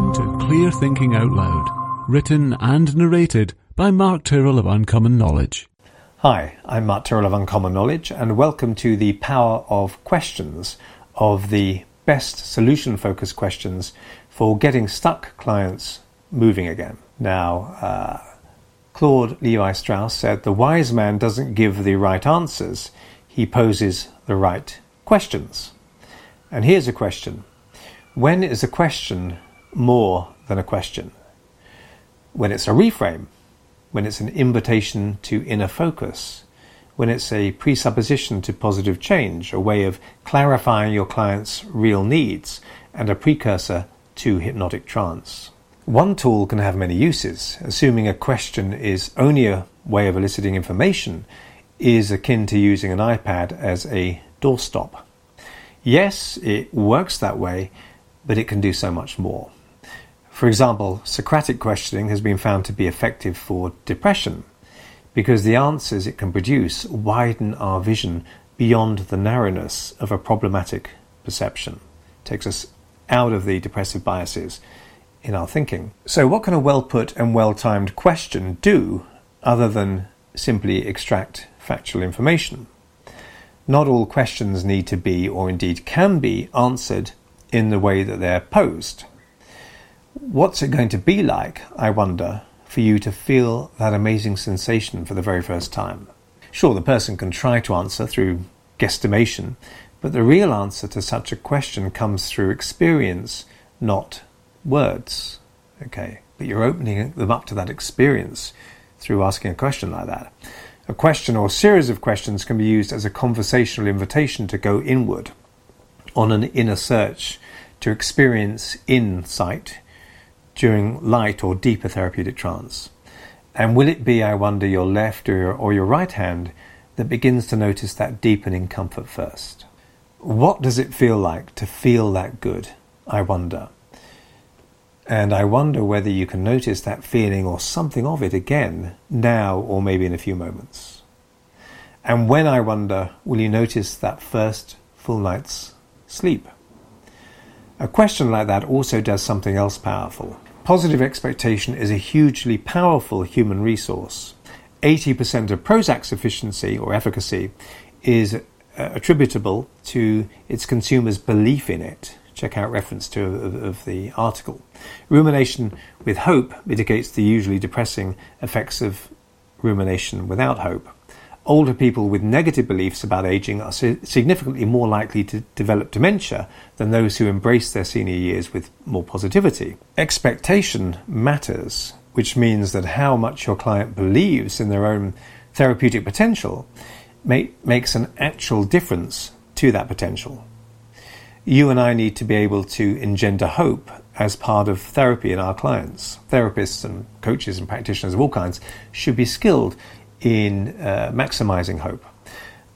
Welcome to Clear Thinking Out Loud, written and narrated by Mark Tyrrell of Uncommon Knowledge. Hi, I'm Mark Tyrrell of Uncommon Knowledge, and welcome to the Power of Questions of the best solution focused questions for getting stuck clients moving again. Now, uh, Claude Levi Strauss said, The wise man doesn't give the right answers, he poses the right questions. And here's a question When is a question more than a question? When it's a reframe, when it's an invitation to inner focus, when it's a presupposition to positive change, a way of clarifying your client's real needs, and a precursor to hypnotic trance. One tool can have many uses. Assuming a question is only a way of eliciting information is akin to using an iPad as a doorstop. Yes, it works that way, but it can do so much more. For example, Socratic questioning has been found to be effective for depression because the answers it can produce widen our vision beyond the narrowness of a problematic perception. It takes us out of the depressive biases in our thinking. So, what can a well put and well timed question do other than simply extract factual information? Not all questions need to be, or indeed can be, answered in the way that they're posed. What's it going to be like, I wonder, for you to feel that amazing sensation for the very first time? Sure, the person can try to answer through guesstimation, but the real answer to such a question comes through experience, not words. Okay, but you're opening them up to that experience through asking a question like that. A question or series of questions can be used as a conversational invitation to go inward on an inner search to experience insight during light or deeper therapeutic trance. And will it be, I wonder, your left or your, or your right hand that begins to notice that deepening comfort first? What does it feel like to feel that good? I wonder. And I wonder whether you can notice that feeling or something of it again now or maybe in a few moments. And when I wonder, will you notice that first full night's sleep? A question like that also does something else powerful. Positive expectation is a hugely powerful human resource. 80% of Prozac's efficiency or efficacy is uh, attributable to its consumers' belief in it. Check out reference to of, of the article. Rumination with hope mitigates the usually depressing effects of rumination without hope. Older people with negative beliefs about aging are significantly more likely to develop dementia than those who embrace their senior years with more positivity. Expectation matters, which means that how much your client believes in their own therapeutic potential make, makes an actual difference to that potential you and I need to be able to engender hope as part of therapy in our clients. Therapists and coaches and practitioners of all kinds should be skilled in uh, maximizing hope.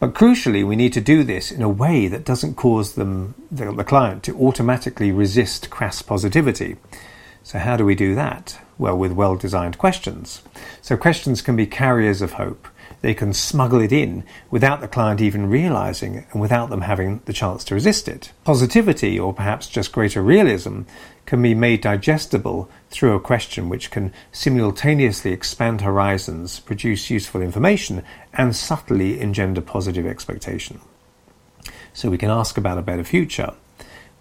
But crucially, we need to do this in a way that doesn't cause them, the, the client to automatically resist crass positivity. So, how do we do that? Well, with well designed questions. So, questions can be carriers of hope they can smuggle it in without the client even realizing it and without them having the chance to resist it. Positivity, or perhaps just greater realism, can be made digestible through a question which can simultaneously expand horizons, produce useful information, and subtly engender positive expectation. So we can ask about a better future.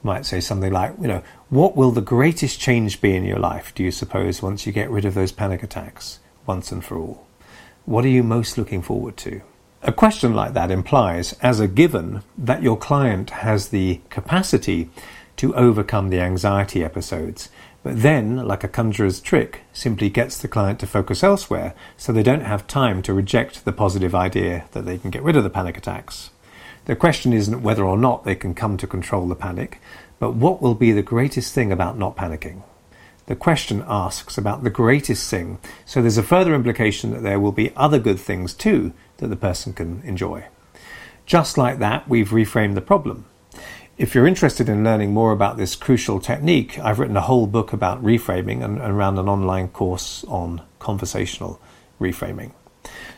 Might say something like, you know, what will the greatest change be in your life, do you suppose, once you get rid of those panic attacks once and for all? What are you most looking forward to? A question like that implies, as a given, that your client has the capacity to overcome the anxiety episodes, but then, like a conjurer's trick, simply gets the client to focus elsewhere so they don't have time to reject the positive idea that they can get rid of the panic attacks. The question isn't whether or not they can come to control the panic, but what will be the greatest thing about not panicking? the question asks about the greatest thing, so there's a further implication that there will be other good things too that the person can enjoy. Just like that, we've reframed the problem. If you're interested in learning more about this crucial technique, I've written a whole book about reframing and, and ran an online course on conversational reframing.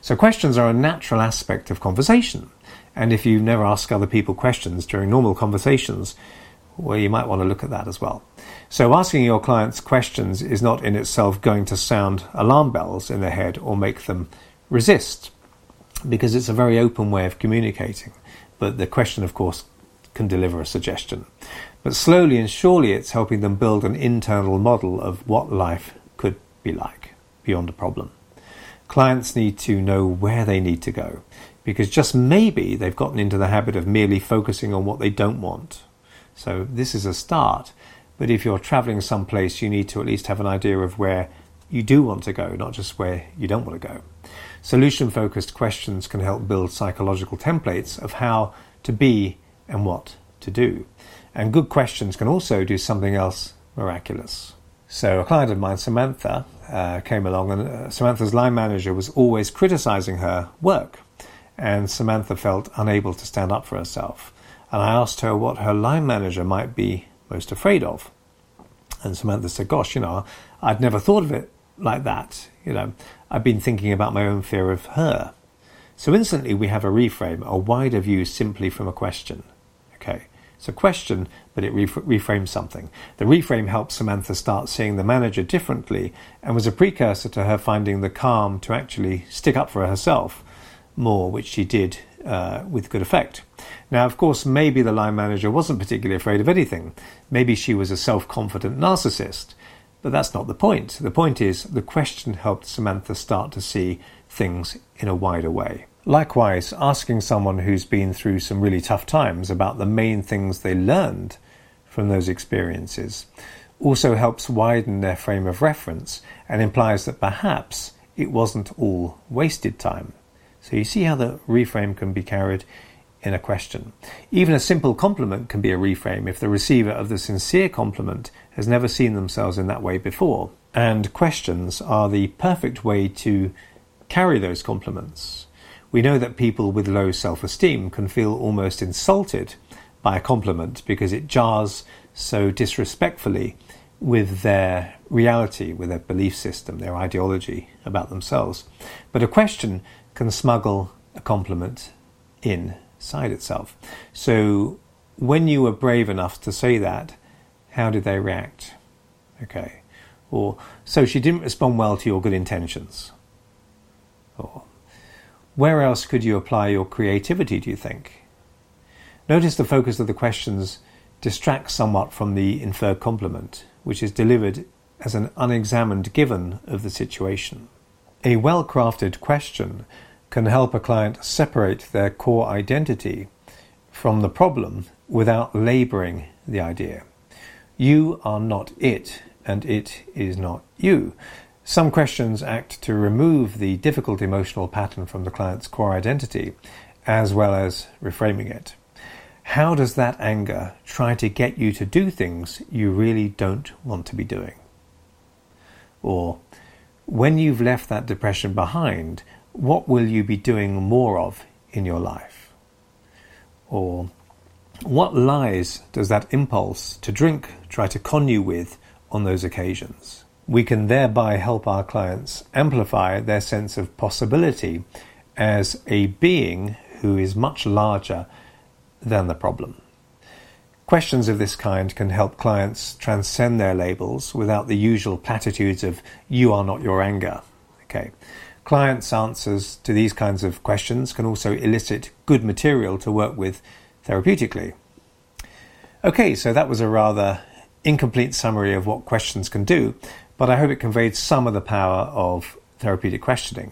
So, questions are a natural aspect of conversation. And if you never ask other people questions during normal conversations, well, you might want to look at that as well. So asking your clients questions is not in itself going to sound alarm bells in their head or make them resist, because it's a very open way of communicating. But the question, of course, can deliver a suggestion. But slowly and surely, it's helping them build an internal model of what life could be like beyond a problem. Clients need to know where they need to go because just maybe they've gotten into the habit of merely focusing on what they don't want. So this is a start. But if you're traveling someplace, you need to at least have an idea of where you do want to go, not just where you don't want to go. Solution focused questions can help build psychological templates of how to be and what to do. And good questions can also do something else miraculous. So, a client of mine, Samantha, uh, came along, and uh, Samantha's line manager was always criticizing her work. And Samantha felt unable to stand up for herself. And I asked her what her line manager might be most afraid of. And Samantha said, Gosh, you know, I'd never thought of it like that. You know, I've been thinking about my own fear of her. So instantly we have a reframe, a wider view simply from a question. Okay, it's a question, but it reframes something. The reframe helped Samantha start seeing the manager differently and was a precursor to her finding the calm to actually stick up for herself more, which she did uh, with good effect. Now, of course, maybe the line manager wasn't particularly afraid of anything. Maybe she was a self confident narcissist. But that's not the point. The point is the question helped Samantha start to see things in a wider way. Likewise, asking someone who's been through some really tough times about the main things they learned from those experiences also helps widen their frame of reference and implies that perhaps it wasn't all wasted time. So you see how the reframe can be carried in a question. Even a simple compliment can be a reframe if the receiver of the sincere compliment has never seen themselves in that way before. And questions are the perfect way to carry those compliments. We know that people with low self esteem can feel almost insulted by a compliment because it jars so disrespectfully with their reality, with their belief system, their ideology about themselves. But a question can smuggle a compliment inside itself. So when you were brave enough to say that, how did they react? Okay. Or, so she didn't respond well to your good intentions. Or, where else could you apply your creativity, do you think? Notice the focus of the questions distracts somewhat from the inferred compliment, which is delivered as an unexamined given of the situation. A well crafted question can help a client separate their core identity from the problem without laboring the idea. You are not it, and it is not you. Some questions act to remove the difficult emotional pattern from the client's core identity, as well as reframing it. How does that anger try to get you to do things you really don't want to be doing? Or, when you've left that depression behind, what will you be doing more of in your life? Or, what lies does that impulse to drink try to con you with on those occasions? We can thereby help our clients amplify their sense of possibility as a being who is much larger than the problem. Questions of this kind can help clients transcend their labels without the usual platitudes of you are not your anger. Okay. Clients' answers to these kinds of questions can also elicit good material to work with therapeutically. Okay, so that was a rather incomplete summary of what questions can do, but I hope it conveyed some of the power of therapeutic questioning.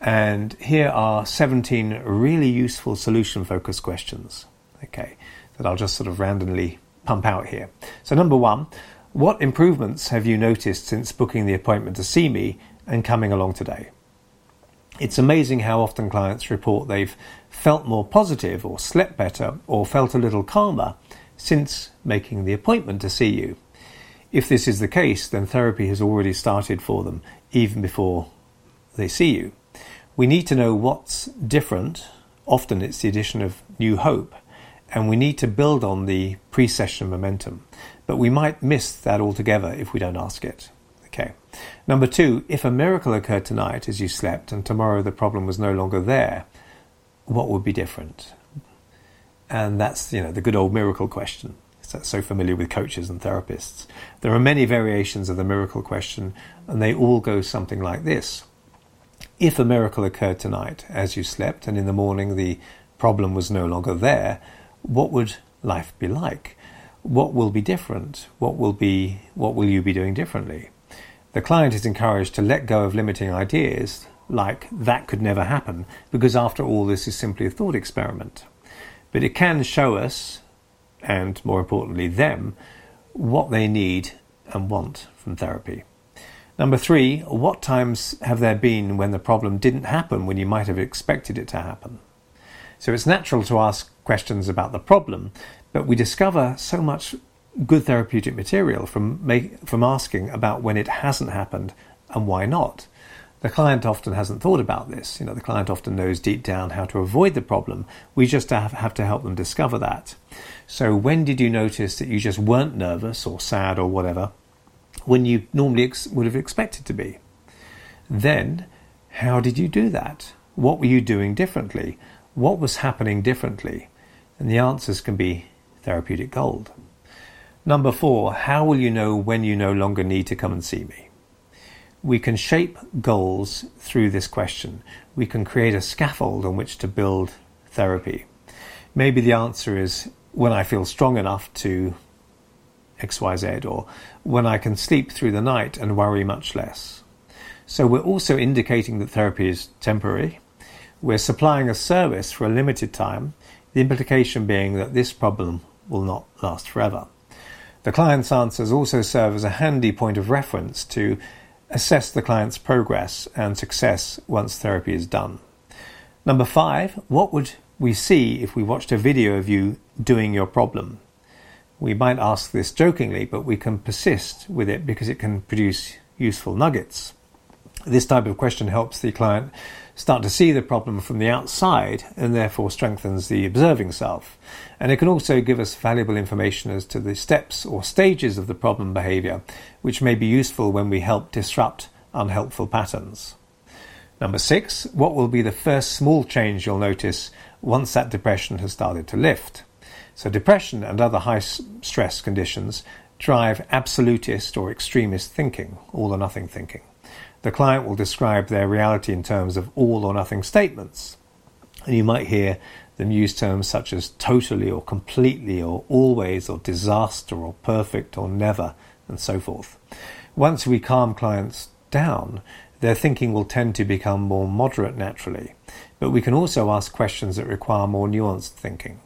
And here are 17 really useful solution focused questions, okay, that I'll just sort of randomly pump out here. So, number one, what improvements have you noticed since booking the appointment to see me and coming along today? It's amazing how often clients report they've felt more positive or slept better or felt a little calmer since making the appointment to see you. If this is the case, then therapy has already started for them even before they see you. We need to know what's different. Often it's the addition of new hope, and we need to build on the pre session momentum. But we might miss that altogether if we don't ask it. Okay. Number two, if a miracle occurred tonight as you slept and tomorrow the problem was no longer there, what would be different? And that's, you know, the good old miracle question. It's so familiar with coaches and therapists. There are many variations of the miracle question, and they all go something like this. If a miracle occurred tonight as you slept, and in the morning the problem was no longer there, what would life be like? What will be different? What will be what will you be doing differently? The client is encouraged to let go of limiting ideas like that could never happen because after all this is simply a thought experiment. But it can show us and more importantly them what they need and want from therapy. Number 3, what times have there been when the problem didn't happen when you might have expected it to happen? So it's natural to ask questions about the problem, but we discover so much good therapeutic material from, make, from asking about when it hasn't happened and why not. The client often hasn't thought about this. You know, the client often knows deep down how to avoid the problem. We just have, have to help them discover that. So, when did you notice that you just weren't nervous or sad or whatever when you normally ex- would have expected to be? Then, how did you do that? What were you doing differently? What was happening differently? And the answers can be therapeutic gold. Number four, how will you know when you no longer need to come and see me? We can shape goals through this question. We can create a scaffold on which to build therapy. Maybe the answer is when I feel strong enough to XYZ, or when I can sleep through the night and worry much less. So we're also indicating that therapy is temporary, we're supplying a service for a limited time, the implication being that this problem will not last forever. The client's answers also serve as a handy point of reference to assess the client's progress and success once therapy is done. Number five, what would we see if we watched a video of you doing your problem? We might ask this jokingly, but we can persist with it because it can produce useful nuggets. This type of question helps the client start to see the problem from the outside and therefore strengthens the observing self. And it can also give us valuable information as to the steps or stages of the problem behavior, which may be useful when we help disrupt unhelpful patterns. Number six, what will be the first small change you'll notice once that depression has started to lift? So, depression and other high stress conditions drive absolutist or extremist thinking, all or nothing thinking the client will describe their reality in terms of all or nothing statements. And you might hear them use terms such as totally or completely or always or disaster or perfect or never and so forth. Once we calm clients down, their thinking will tend to become more moderate naturally. But we can also ask questions that require more nuanced thinking.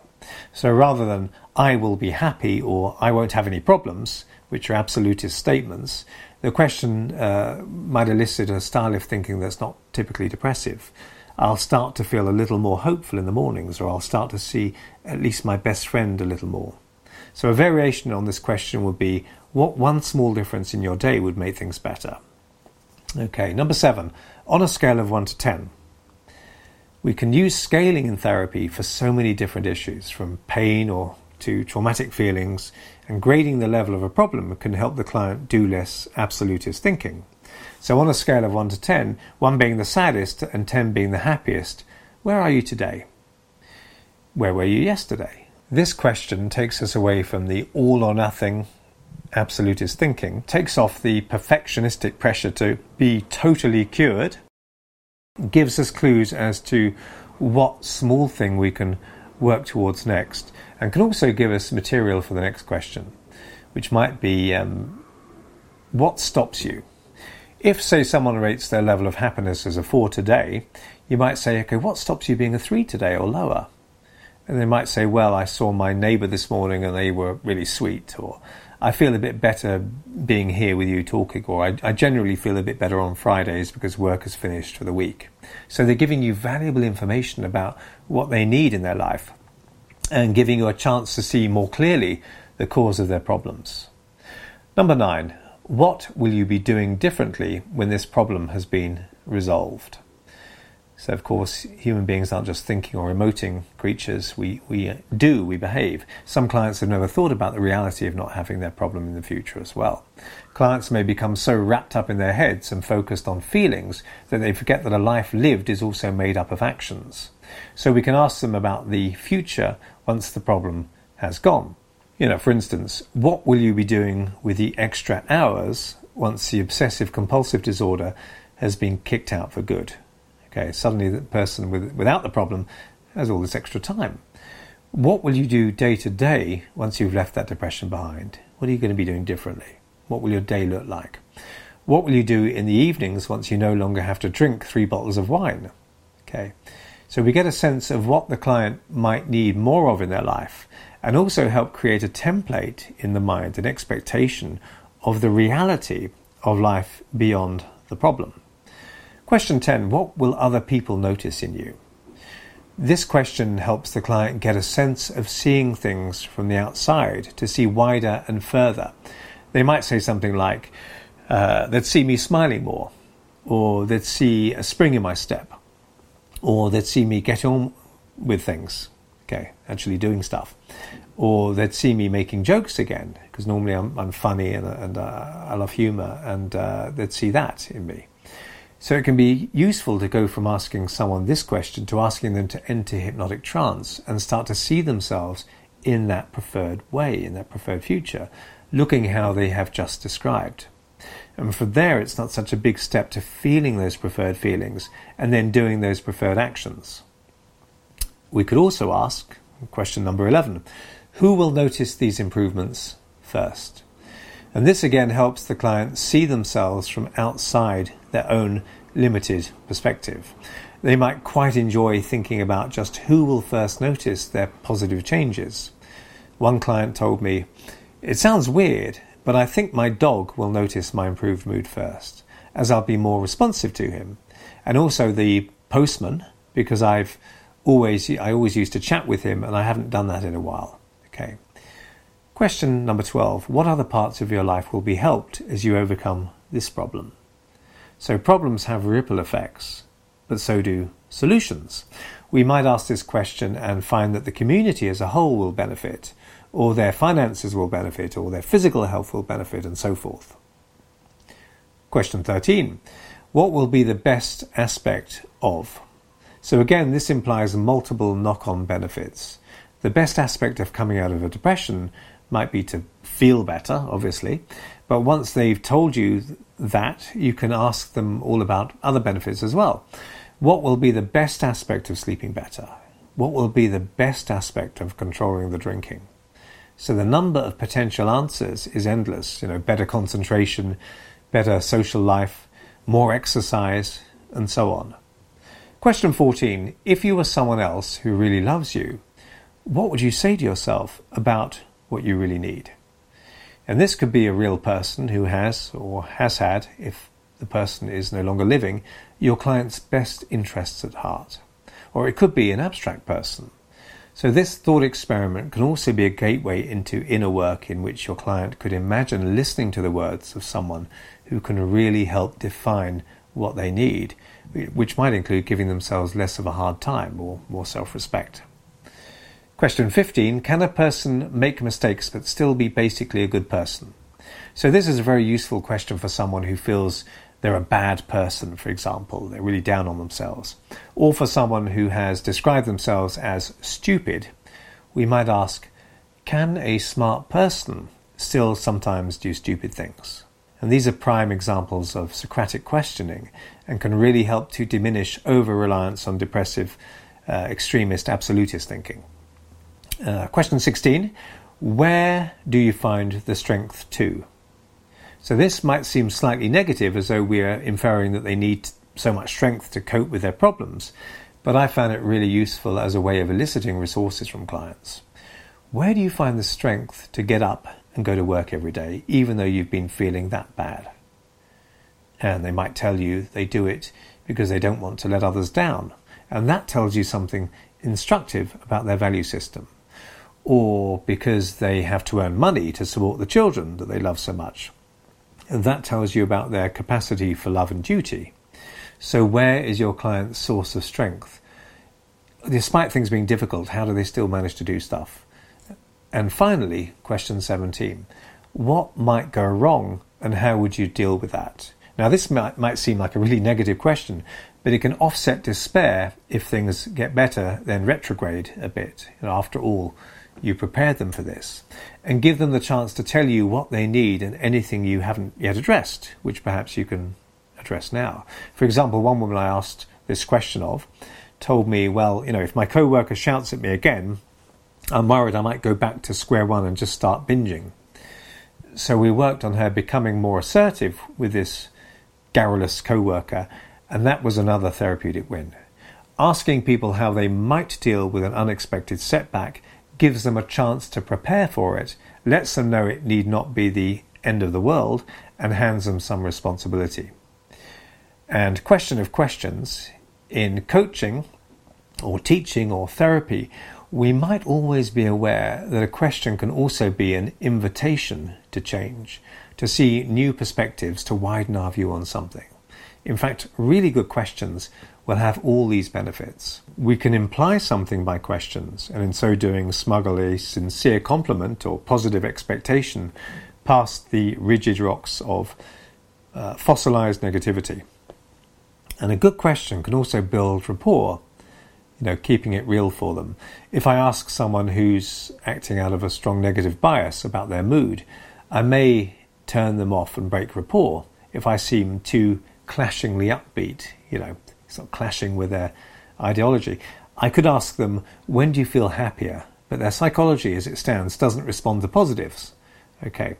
So rather than I will be happy or I won't have any problems, which are absolutist statements, the question uh, might elicit a style of thinking that's not typically depressive. I'll start to feel a little more hopeful in the mornings, or I'll start to see at least my best friend a little more. So, a variation on this question would be what one small difference in your day would make things better? Okay, number seven, on a scale of 1 to 10. We can use scaling in therapy for so many different issues, from pain or to traumatic feelings, and grading the level of a problem can help the client do less absolutist thinking. So, on a scale of 1 to 10, 1 being the saddest and 10 being the happiest, where are you today? Where were you yesterday? This question takes us away from the all or nothing absolutist thinking, takes off the perfectionistic pressure to be totally cured, gives us clues as to what small thing we can work towards next, and can also give us material for the next question, which might be um, what stops you? If, say, someone rates their level of happiness as a 4 today, you might say, okay, what stops you being a 3 today or lower? And they might say, well, I saw my neighbour this morning and they were really sweet, or I feel a bit better being here with you talking, or I, I, generally feel a bit better on Fridays because work is finished for the week. So they're giving you valuable information about what they need in their life and giving you a chance to see more clearly the cause of their problems. Number nine, what will you be doing differently when this problem has been resolved? So, of course, human beings aren't just thinking or emoting creatures. We, we do, we behave. Some clients have never thought about the reality of not having their problem in the future as well. Clients may become so wrapped up in their heads and focused on feelings that they forget that a life lived is also made up of actions. So we can ask them about the future once the problem has gone. You know, for instance, what will you be doing with the extra hours once the obsessive compulsive disorder has been kicked out for good? Okay, suddenly the person with, without the problem has all this extra time. What will you do day to day once you've left that depression behind? What are you going to be doing differently? What will your day look like? What will you do in the evenings once you no longer have to drink three bottles of wine? Okay, so we get a sense of what the client might need more of in their life and also help create a template in the mind, an expectation of the reality of life beyond the problem. Question 10 What will other people notice in you? This question helps the client get a sense of seeing things from the outside to see wider and further. They might say something like, uh, they'd see me smiling more, or they'd see a spring in my step, or they'd see me get on with things, okay, actually doing stuff or they'd see me making jokes again because normally I'm, I'm, funny and, and uh, I love humour, and uh, they'd see that in me. So it can be useful to go from asking someone this question to asking them to enter hypnotic trance and start to see themselves in that preferred way, in that preferred future, looking how they have just described. And from there, it's not such a big step to feeling those preferred feelings and then doing those preferred actions. We could also ask, question number 11, who will notice these improvements first? And this again helps the client see themselves from outside their own limited perspective. They might quite enjoy thinking about just who will first notice their positive changes. One client told me, It sounds weird, but I think my dog will notice my improved mood first, as I'll be more responsive to him. And also the postman, because I've always I always used to chat with him and I haven't done that in a while. Okay. Question number 12. What other parts of your life will be helped as you overcome this problem? So, problems have ripple effects, but so do solutions. We might ask this question and find that the community as a whole will benefit, or their finances will benefit, or their physical health will benefit, and so forth. Question 13. What will be the best aspect of? So, again, this implies multiple knock on benefits. The best aspect of coming out of a depression might be to feel better, obviously, but once they've told you that, you can ask them all about other benefits as well. What will be the best aspect of sleeping better? What will be the best aspect of controlling the drinking? So the number of potential answers is endless. You know, better concentration, better social life, more exercise, and so on. Question 14. If you were someone else who really loves you, what would you say to yourself about what you really need? And this could be a real person who has or has had, if the person is no longer living, your client's best interests at heart. Or it could be an abstract person. So, this thought experiment can also be a gateway into inner work in which your client could imagine listening to the words of someone who can really help define what they need, which might include giving themselves less of a hard time or more self respect. Question 15 Can a person make mistakes but still be basically a good person? So, this is a very useful question for someone who feels they're a bad person, for example, they're really down on themselves. Or for someone who has described themselves as stupid, we might ask Can a smart person still sometimes do stupid things? And these are prime examples of Socratic questioning and can really help to diminish over reliance on depressive, uh, extremist, absolutist thinking. Uh, question 16 Where do you find the strength to? So, this might seem slightly negative as though we are inferring that they need so much strength to cope with their problems, but I found it really useful as a way of eliciting resources from clients. Where do you find the strength to get up and go to work every day, even though you've been feeling that bad? And they might tell you they do it because they don't want to let others down, and that tells you something instructive about their value system or because they have to earn money to support the children that they love so much. That tells you about their capacity for love and duty. So, where is your client's source of strength? Despite things being difficult, how do they still manage to do stuff? And finally, question 17 What might go wrong and how would you deal with that? Now, this might, might seem like a really negative question, but it can offset despair if things get better, then retrograde a bit. After all, you prepared them for this, and give them the chance to tell you what they need and anything you haven't yet addressed, which perhaps you can address now. For example, one woman I asked this question of told me, well, you know, if my coworker shouts at me again, I'm worried I might go back to square one and just start binging. So we worked on her becoming more assertive with this garrulous coworker, and that was another therapeutic win. Asking people how they might deal with an unexpected setback gives them a chance to prepare for it, lets them know it need not be the end of the world, and hands them some responsibility. And question of questions in coaching or teaching or therapy, we might always be aware that a question can also be an invitation to change, to see new perspectives, to widen our view on something. In fact, really good questions will have all these benefits. We can imply something by questions, and in so doing, smuggle a sincere compliment or positive expectation past the rigid rocks of uh, fossilized negativity. And a good question can also build rapport, you know, keeping it real for them. If I ask someone who's acting out of a strong negative bias about their mood, I may turn them off and break rapport if I seem too clashingly upbeat, you know, of clashing with their ideology. I could ask them, when do you feel happier? But their psychology as it stands doesn't respond to positives. Okay.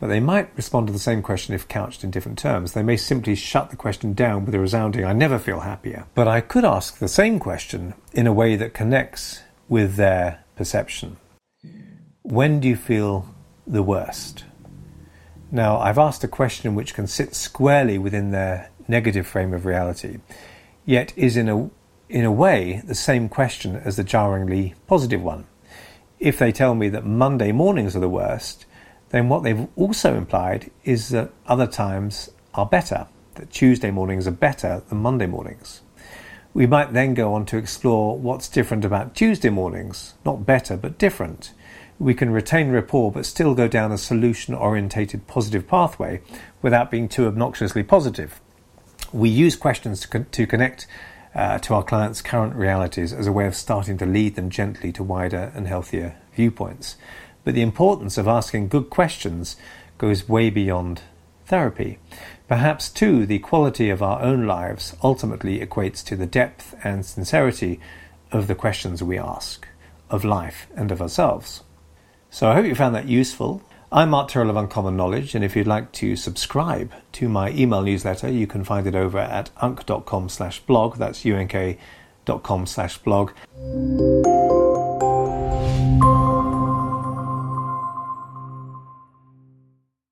But they might respond to the same question if couched in different terms. They may simply shut the question down with a resounding, I never feel happier. But I could ask the same question in a way that connects with their perception. When do you feel the worst? Now, I've asked a question which can sit squarely within their negative frame of reality, yet is in a, in a way the same question as the jarringly positive one. If they tell me that Monday mornings are the worst, then what they've also implied is that other times are better, that Tuesday mornings are better than Monday mornings. We might then go on to explore what's different about Tuesday mornings, not better, but different. We can retain rapport but still go down a solution orientated positive pathway without being too obnoxiously positive. We use questions to, con- to connect uh, to our clients' current realities as a way of starting to lead them gently to wider and healthier viewpoints. But the importance of asking good questions goes way beyond therapy. Perhaps, too, the quality of our own lives ultimately equates to the depth and sincerity of the questions we ask, of life and of ourselves. So I hope you found that useful. I'm Mark Tyrrell of Uncommon Knowledge, and if you'd like to subscribe to my email newsletter, you can find it over at unk.com slash blog. That's unk.com slash blog.